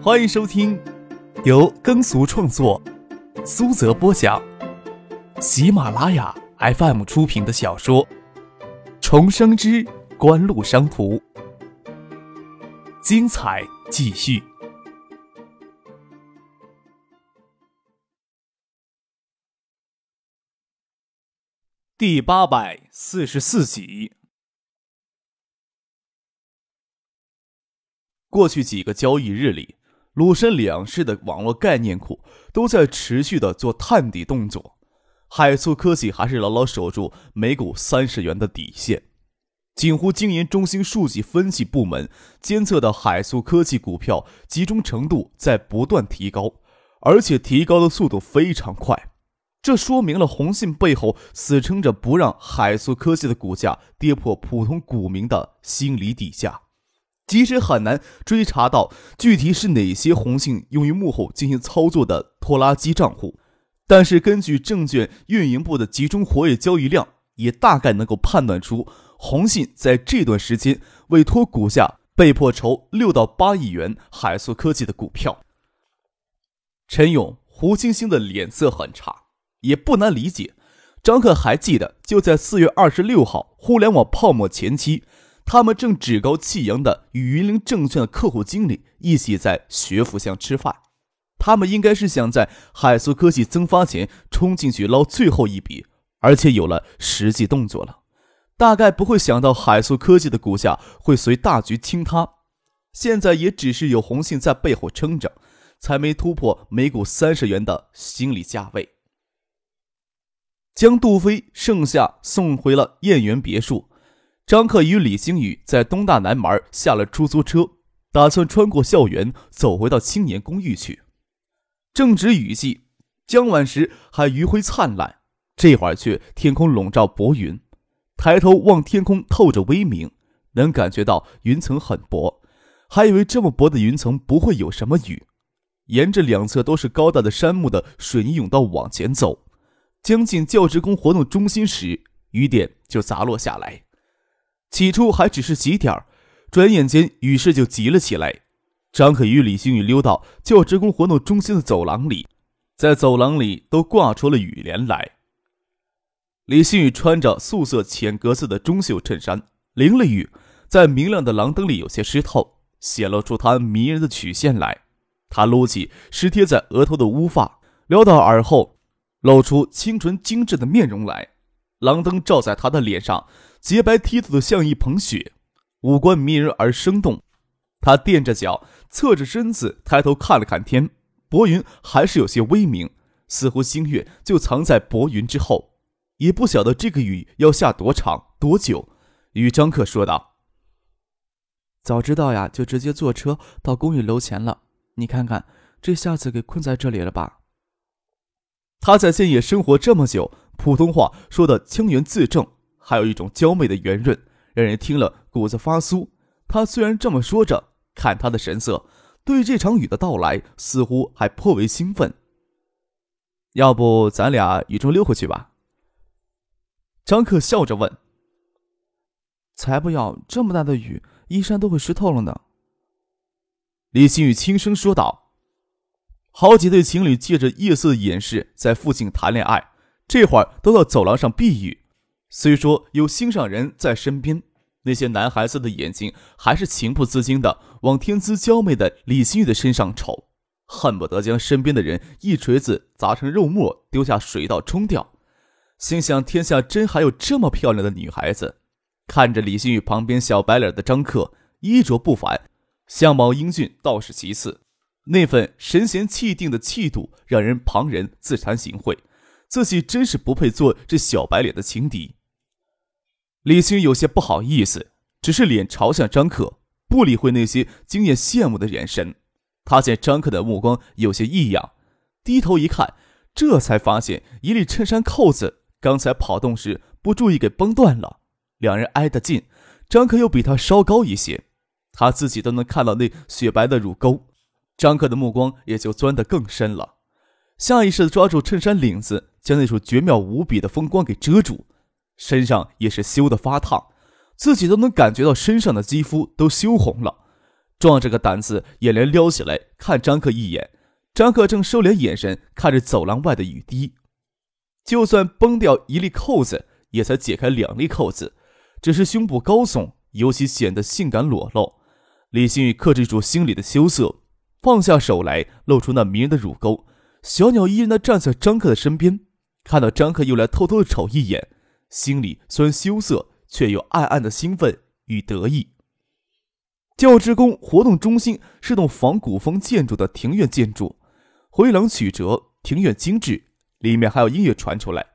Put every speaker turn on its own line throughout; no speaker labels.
欢迎收听由耕俗创作、苏泽播讲、喜马拉雅 FM 出品的小说《重生之官路商途》，精彩继续，第八百四十四集。过去几个交易日里。鲁深两市的网络概念库都在持续的做探底动作，海素科技还是牢牢守住每股三十元的底线。锦湖经营中心数据分析部门监测的海素科技股票集中程度在不断提高，而且提高的速度非常快。这说明了红信背后死撑着不让海素科技的股价跌破普通股民的心理底价。即使很难追查到具体是哪些红信用于幕后进行操作的拖拉机账户，但是根据证券运营部的集中活跃交易量，也大概能够判断出红信在这段时间委托股价被迫筹六到八亿元海素科技的股票。陈勇、胡星星的脸色很差，也不难理解。张克还记得，就在四月二十六号互联网泡沫前期。他们正趾高气扬地与云林证券的客户经理一起在学府巷吃饭。他们应该是想在海素科技增发前冲进去捞最后一笔，而且有了实际动作了。大概不会想到海素科技的股价会随大局倾塌。现在也只是有红信在背后撑着，才没突破每股三十元的心理价位。将杜飞剩下送回了燕园别墅。张克与李星宇在东大南门下了出租车，打算穿过校园走回到青年公寓去。正值雨季，将晚时还余晖灿烂，这会儿却天空笼罩薄云。抬头望天空，透着微明，能感觉到云层很薄，还以为这么薄的云层不会有什么雨。沿着两侧都是高大的杉木的水泥甬道往前走，将近教职工活动中心时，雨点就砸落下来。起初还只是几点，转眼间雨势就急了起来。张可与李星宇溜到教职工活动中心的走廊里，在走廊里都挂出了雨帘来。李星宇穿着素色浅格子的中袖衬衫，淋了雨，在明亮的廊灯里有些湿透，显露出他迷人的曲线来。他撸起湿贴在额头的乌发，撩到耳后，露出清纯精致的面容来。廊灯照在他的脸上。洁白剔透的像一捧雪，五官迷人而生动。他垫着脚，侧着身子，抬头看了看天，薄云还是有些微明，似乎星月就藏在薄云之后。也不晓得这个雨要下多长多久。与张克说道：“
早知道呀，就直接坐车到公寓楼前了。你看看，这下子给困在这里了吧？”
他在建业生活这么久，普通话说的清源自正。还有一种娇媚的圆润，让人听了骨子发酥。他虽然这么说着，看他的神色，对这场雨的到来似乎还颇为兴奋。要不咱俩雨中溜回去吧？张克笑着问。
才不要！这么大的雨，衣衫都会湿透了呢。
李新宇轻声说道。好几对情侣借着夜色掩饰，在附近谈恋爱，这会儿都到走廊上避雨。虽说有心上人在身边，那些男孩子的眼睛还是情不自禁的往天资娇媚的李新玉的身上瞅，恨不得将身边的人一锤子砸成肉末，丢下水道冲掉。心想：天下真还有这么漂亮的女孩子？看着李新玉旁边小白脸的张克，衣着不凡，相貌英俊倒是其次，那份神闲气定的气度，让人旁人自惭形秽。自己真是不配做这小白脸的情敌。李青有些不好意思，只是脸朝向张克，不理会那些惊艳羡慕的眼神。他见张克的目光有些异样，低头一看，这才发现一粒衬衫扣子刚才跑动时不注意给崩断了。两人挨得近，张克又比他稍高一些，他自己都能看到那雪白的乳沟，张克的目光也就钻得更深了，下意识地抓住衬衫领子，将那束绝妙无比的风光给遮住。身上也是羞得发烫，自己都能感觉到身上的肌肤都羞红了。壮着个胆子也连撩起来看张克一眼。张克正收敛眼神看着走廊外的雨滴，就算崩掉一粒扣子，也才解开两粒扣子，只是胸部高耸，尤其显得性感裸露。李新宇克制住心里的羞涩，放下手来，露出那迷人的乳沟，小鸟依人的站在张克的身边。看到张克又来偷偷的瞅一眼，心里虽然羞涩，却又暗暗的兴奋与得意。教职工活动中心是栋仿古风建筑的庭院建筑，回廊曲折，庭院精致，里面还有音乐传出来。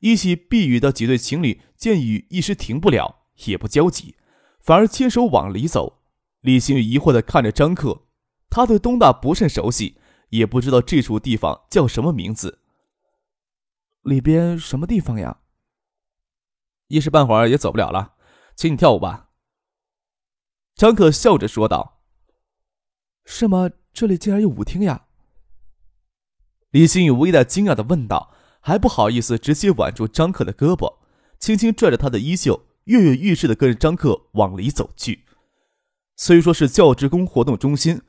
一起避雨的几对情侣见雨一时停不了，也不焦急，反而牵手往里走。李星宇疑惑地看着张克，他对东大不甚熟悉，也不知道这处地方叫什么名字。
里边什么地方呀？
一时半会儿也走不了了，请你跳舞吧。张克笑着说道。
是吗？这里竟然有舞厅呀！
李星宇微带惊讶的问道，还不好意思直接挽住张克的胳膊，轻轻拽着他的衣袖，跃跃欲试的跟着张克往里走去。虽说是教职工活动中心，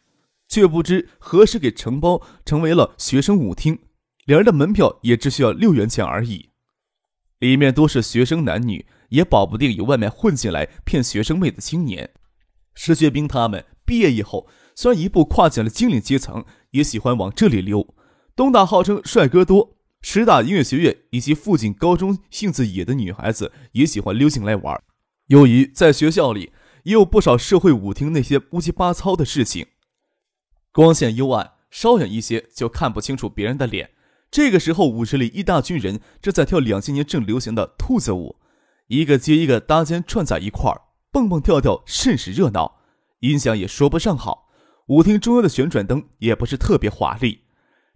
却不知何时给承包成为了学生舞厅。两人的门票也只需要六元钱而已。里面都是学生男女，也保不定有外面混进来骗学生妹的青年。石学兵他们毕业以后，虽然一步跨进了精领阶层，也喜欢往这里溜。东大号称帅哥多，师大音乐学院以及附近高中性子野的女孩子也喜欢溜进来玩。由于在学校里。也有不少社会舞厅那些乌七八糟的事情，光线幽暗，稍远一些就看不清楚别人的脸。这个时候，舞池里一大群人正在跳两千年正流行的兔子舞，一个接一个搭肩串在一块儿，蹦蹦跳跳，甚是热闹。音响也说不上好，舞厅中央的旋转灯也不是特别华丽。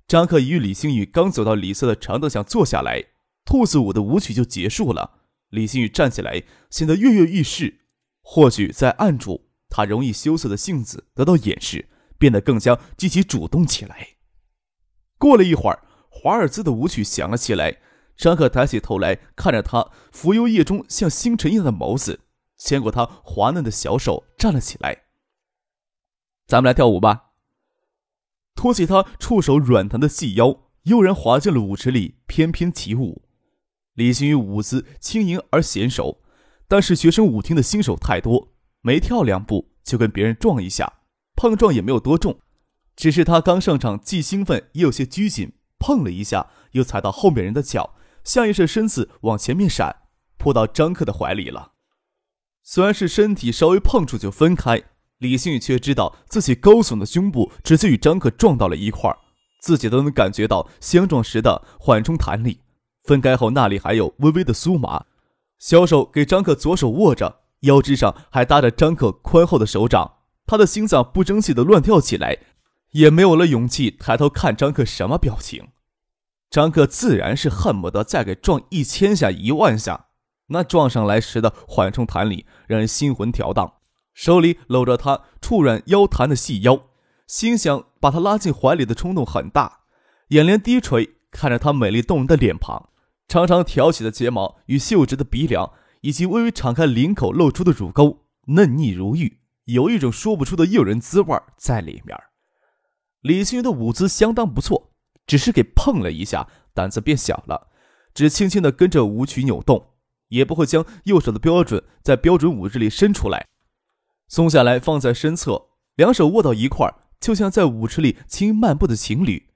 张克与李星宇刚走到里侧的长凳上坐下来，兔子舞的舞曲就结束了。李星宇站起来，显得跃跃欲试。或许在暗处，他容易羞涩的性子得到掩饰，变得更加积极主动起来。过了一会儿，华尔兹的舞曲响了起来。张可抬起头来看着他浮游夜中像星辰一样的眸子，牵过他滑嫩的小手，站了起来。咱们来跳舞吧。托起他触手软弹的细腰，悠然滑进了舞池里，翩翩起舞。李星宇舞姿轻盈而娴熟。但是学生舞厅的新手太多，没跳两步就跟别人撞一下，碰撞也没有多重，只是他刚上场，既兴奋也有些拘谨，碰了一下又踩到后面人的脚，下意识身子往前面闪，扑到张克的怀里了。虽然是身体稍微碰触就分开，李星宇却知道自己高耸的胸部直接与张克撞到了一块儿，自己都能感觉到相撞时的缓冲弹力，分开后那里还有微微的酥麻。小手给张克左手握着，腰肢上还搭着张克宽厚的手掌。他的心脏不争气的乱跳起来，也没有了勇气抬头看张克什么表情。张克自然是恨不得再给撞一千下一万下，那撞上来时的缓冲弹力让人心魂跳荡。手里搂着他触软腰弹的细腰，心想把他拉进怀里的冲动很大，眼帘低垂看着他美丽动人的脸庞。长长挑起的睫毛与秀直的鼻梁，以及微微敞开领口露出的乳沟，嫩腻如玉，有一种说不出的诱人滋味在里面。李星云的舞姿相当不错，只是给碰了一下，胆子变小了，只轻轻的跟着舞曲扭动，也不会将右手的标准在标准舞姿里伸出来，松下来放在身侧，两手握到一块就像在舞池里轻漫步的情侣。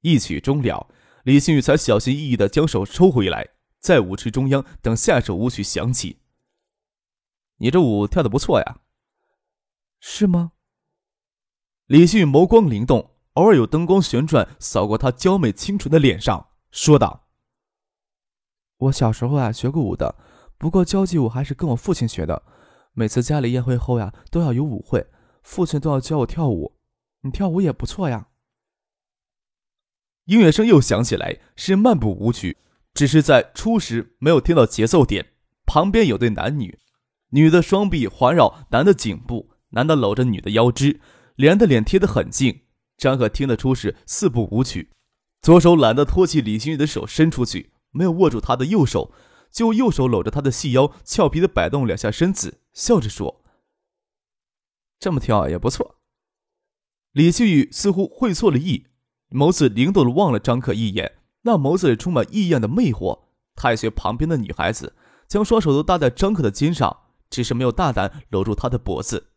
一曲终了。李星宇才小心翼翼地将手抽回来，在舞池中央等下一首舞曲响起。你这舞跳得不错呀，
是吗？
李旭眸光灵动，偶尔有灯光旋转扫过他娇美清纯的脸上，说道：“
我小时候啊学过舞的，不过交际舞还是跟我父亲学的。每次家里宴会后呀都要有舞会，父亲都要教我跳舞。你跳舞也不错呀。”
音乐声又响起来，是慢步舞曲，只是在初时没有听到节奏点。旁边有对男女，女的双臂环绕男的颈部，男的搂着女的腰肢，两人的脸贴得很近。张可听得出是四步舞曲，左手懒得托起李星宇的手伸出去，没有握住他的右手，就右手搂着他的细腰，俏皮的摆动两下身子，笑着说：“
这么跳也不错。
李星宇似乎会错了意，眸子灵动的望了张可一眼，那眸子里充满异样的魅惑。太学旁边的女孩子将双手都搭在张可的肩上，只是没有大胆搂住他的脖子。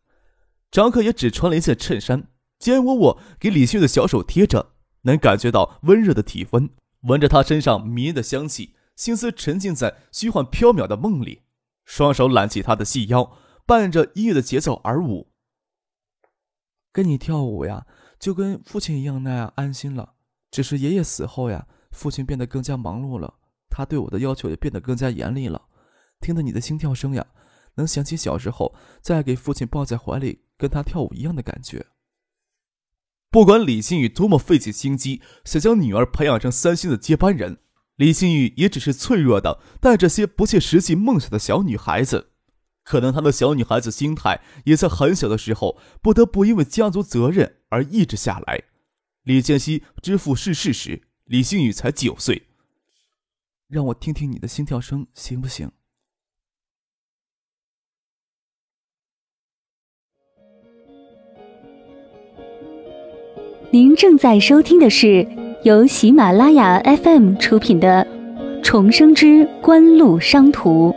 张克也只穿了一件衬衫，肩窝窝给李旭的小手贴着，能感觉到温热的体温，闻着他身上迷人的香气，心思沉浸在虚幻缥缈的梦里，双手揽起他的细腰，伴着音乐的节奏而舞。
跟你跳舞呀，就跟父亲一样那样安心了。只是爷爷死后呀，父亲变得更加忙碌了，他对我的要求也变得更加严厉了。听着你的心跳声呀，能想起小时候在给父亲抱在怀里跟他跳舞一样的感觉。
不管李新宇多么费尽心机想将女儿培养成三星的接班人，李新宇也只是脆弱的带着些不切实际梦想的小女孩子。可能他的小女孩子心态也在很小的时候不得不因为家族责任而抑制下来。李建熙之父逝世时，李星宇才九岁。
让我听听你的心跳声，行不行？
您正在收听的是由喜马拉雅 FM 出品的《重生之官路商途》。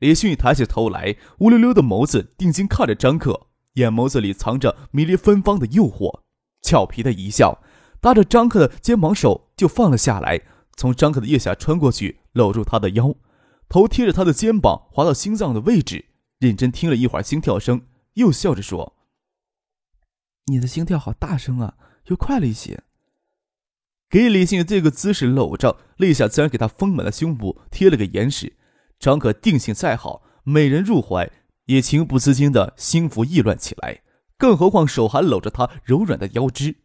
李迅抬起头来，乌溜溜的眸子定睛看着张克，眼眸子里藏着迷离芬芳的诱惑，俏皮的一笑，搭着张克的肩膀，手就放了下来，从张克的腋下穿过去，搂住他的腰，头贴着他的肩膀，滑到心脏的位置，认真听了一会儿心跳声，又笑着说：“
你的心跳好大声啊，又快了一些。”
给李迅这个姿势搂着，立下自然给他丰满的胸部贴了个严实。张可定性再好，美人入怀也情不自禁的心浮意乱起来，更何况手还搂着她柔软的腰肢。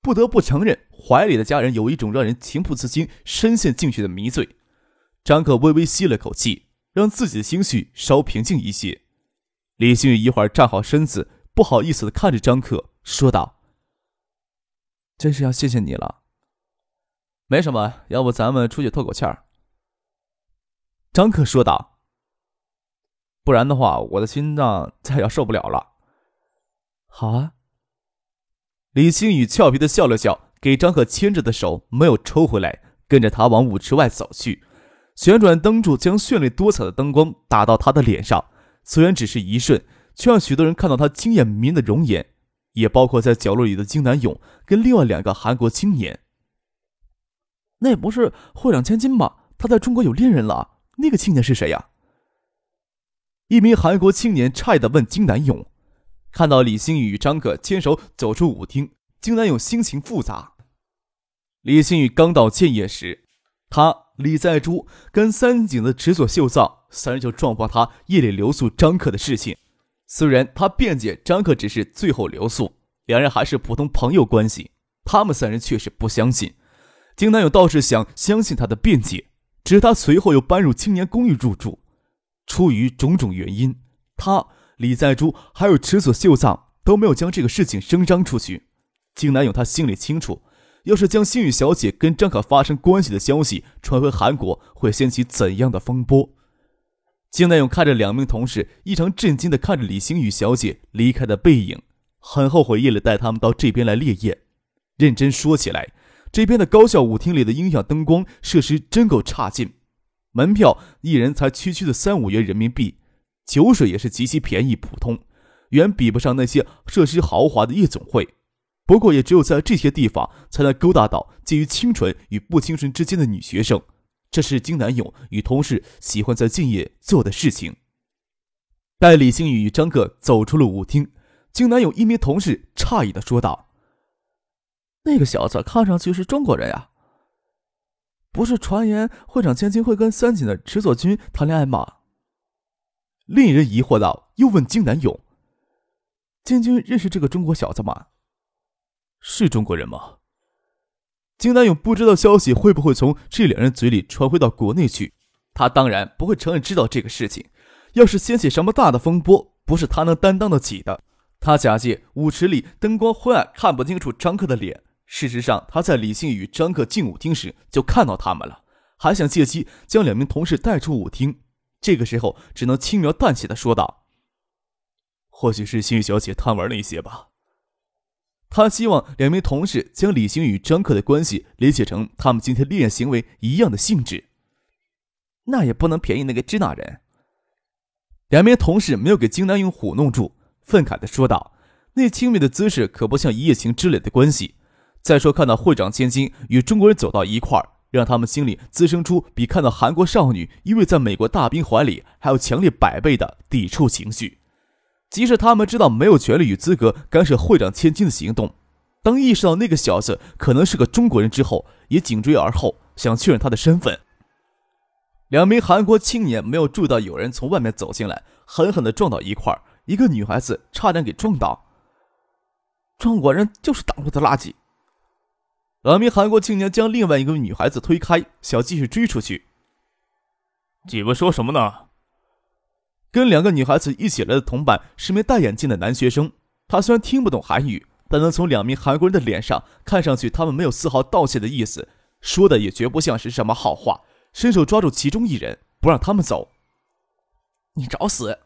不得不承认，怀里的家人有一种让人情不自禁深陷进去的迷醉。张可微微吸了口气，让自己的心绪稍平静一些。李星宇一会儿站好身子，不好意思的看着张可，说道：“
真是要谢谢你了。
没什么，要不咱们出去透口气儿。”张克说道：“不然的话，我的心脏再要受不了了。”
好啊。
李星宇俏皮的笑了笑，给张克牵着的手没有抽回来，跟着他往舞池外走去。旋转灯柱将绚丽多彩的灯光打到他的脸上，虽然只是一瞬，却让许多人看到他惊艳迷人的容颜，也包括在角落里的金南勇跟另外两个韩国青年。
那不是会长千金吗？他在中国有恋人了。那个青年是谁呀？
一名韩国青年诧异的问金南勇。看到李星宇与张可牵手走出舞厅，金南勇心情复杂。李星宇刚到建业时，他李在洙跟三井的池佐秀藏三人就撞破他夜里留宿张可的事情。虽然他辩解张可只是最后留宿，两人还是普通朋友关系，他们三人却是不相信。金南勇倒是想相信他的辩解。只是他随后又搬入青年公寓入住，出于种种原因，他李在珠还有池佐秀藏都没有将这个事情声张出去。金南勇他心里清楚，要是将星宇小姐跟张可发生关系的消息传回韩国，会掀起怎样的风波？金南勇看着两名同事异常震惊的看着李星宇小姐离开的背影，很后悔夜里带他们到这边来猎艳。认真说起来。这边的高校舞厅里的音响、灯光设施真够差劲，门票一人才区区的三五元人民币，酒水也是极其便宜普通，远比不上那些设施豪华的夜总会。不过也只有在这些地方才能勾搭到介于清纯与不清纯之间的女学生，这是金南勇与同事喜欢在静夜做的事情。待李星宇与张克走出了舞厅，金南勇一名同事诧异的说道。
那个小子看上去是中国人呀，不是传言会长千金会跟三井的池佐君谈恋爱吗？
另一人疑惑道，又问金南勇：“
千金认识这个中国小子吗？
是中国人吗？”金南勇不知道消息会不会从这两人嘴里传回到国内去，他当然不会承认知道这个事情。要是掀起什么大的风波，不是他能担当得起的。他假借舞池里灯光昏暗，看不清楚张克的脸。事实上，他在李信与张克进舞厅时就看到他们了，还想借机将两名同事带出舞厅。这个时候，只能轻描淡写的说道：“或许是星宇小姐贪玩了一些吧。”他希望两名同事将李星与张克的关系理解成他们今天恋爱行为一样的性质。
那也不能便宜那个支那人。
两名同事没有给金南勇唬弄住，愤慨的说道：“那亲密的姿势可不像一夜情之类的关系。再说，看到会长千金与中国人走到一块儿。”让他们心里滋生出比看到韩国少女依偎在美国大兵怀里还要强烈百倍的抵触情绪。即使他们知道没有权利与资格干涉会长千金的行动，当意识到那个小子可能是个中国人之后，也紧追而后，想确认他的身份。两名韩国青年没有注意到有人从外面走进来，狠狠地撞到一块，一个女孩子差点给撞倒。
中国人就是挡路的垃圾。
两名韩国青年将另外一个女孩子推开，想继续追出去。
你们说什么呢？
跟两个女孩子一起来的同伴是名戴眼镜的男学生。他虽然听不懂韩语，但能从两名韩国人的脸上看上去，他们没有丝毫道歉的意思，说的也绝不像是什么好话。伸手抓住其中一人，不让他们走。
你找死！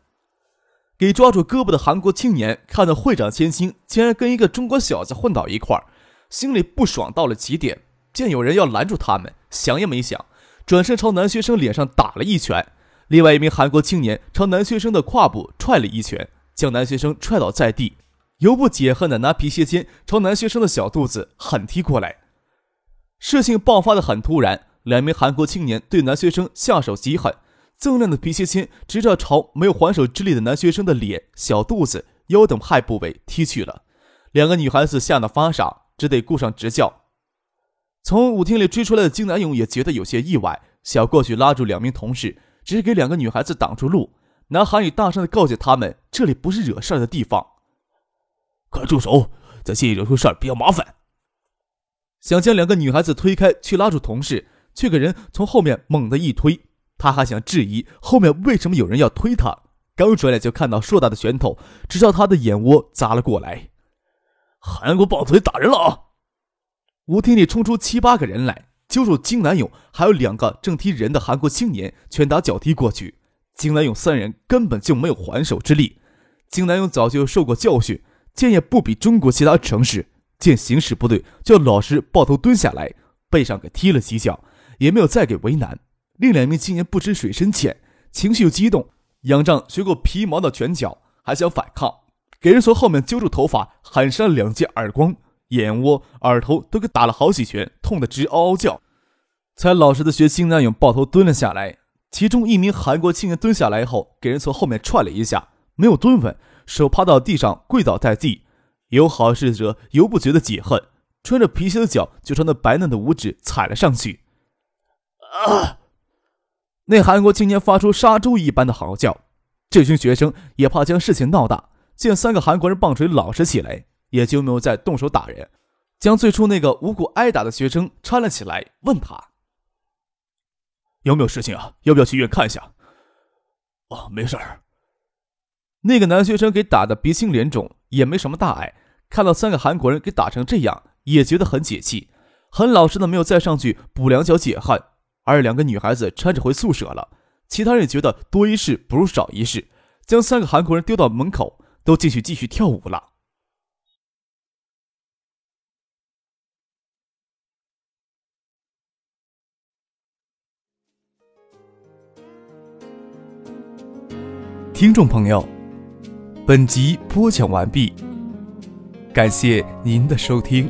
给抓住胳膊的韩国青年看到会长千星竟然跟一个中国小子混到一块儿。心里不爽到了极点，见有人要拦住他们，想也没想，转身朝男学生脸上打了一拳。另外一名韩国青年朝男学生的胯部踹了一拳，将男学生踹倒在地，犹不解恨的拿皮鞋尖朝男学生的小肚子狠踢过来。事情爆发的很突然，两名韩国青年对男学生下手极狠，锃亮的皮鞋尖直着朝没有还手之力的男学生的脸、小肚子、腰等害部位踢去了。两个女孩子吓得发傻。只得顾上直叫。从舞厅里追出来的金南勇也觉得有些意外，想过去拉住两名同事，只是给两个女孩子挡住路，拿韩语大声的告诫他们，这里不是惹事儿的地方。
快住手！在心里惹出事儿比较麻烦。
想将两个女孩子推开去拉住同事，却给人从后面猛地一推。他还想质疑后面为什么有人要推他，刚转脸就看到硕大的拳头直朝他的眼窝砸了过来。
韩国棒子打人了啊！
舞厅里冲出七八个人来，揪住金南勇，还有两个正踢人的韩国青年，拳打脚踢过去。金南勇三人根本就没有还手之力。金南勇早就受过教训，见也不比中国其他城市，见形势不对，就老实抱头蹲下来，背上给踢了几脚，也没有再给为难。另两名青年不知水深浅，情绪又激动，仰仗学过皮毛的拳脚，还想反抗。给人从后面揪住头发，喊上两记耳光，眼窝、耳头都给打了好几拳，痛得直嗷嗷叫，才老实的学金南勇抱头蹲了下来。其中一名韩国青年蹲下来后，给人从后面踹了一下，没有蹲稳，手趴到地上，跪倒在地。有好事者犹不觉得解恨，穿着皮鞋的脚就朝那白嫩的五指踩了上去。啊！那韩国青年发出杀猪一般的嚎叫，这群学生也怕将事情闹大。见三个韩国人棒槌老实起来，也就没有再动手打人，将最初那个无故挨打的学生搀了起来，问他
有没有事情啊？要不要去医院看一下？哦，没事儿。
那个男学生给打的鼻青脸肿，也没什么大碍。看到三个韩国人给打成这样，也觉得很解气，很老实的没有再上去补两脚解恨。而两个女孩子搀着回宿舍了，其他人也觉得多一事不如少一事，将三个韩国人丢到门口。都进去继续跳舞了。听众朋友，本集播讲完毕，感谢您的收听。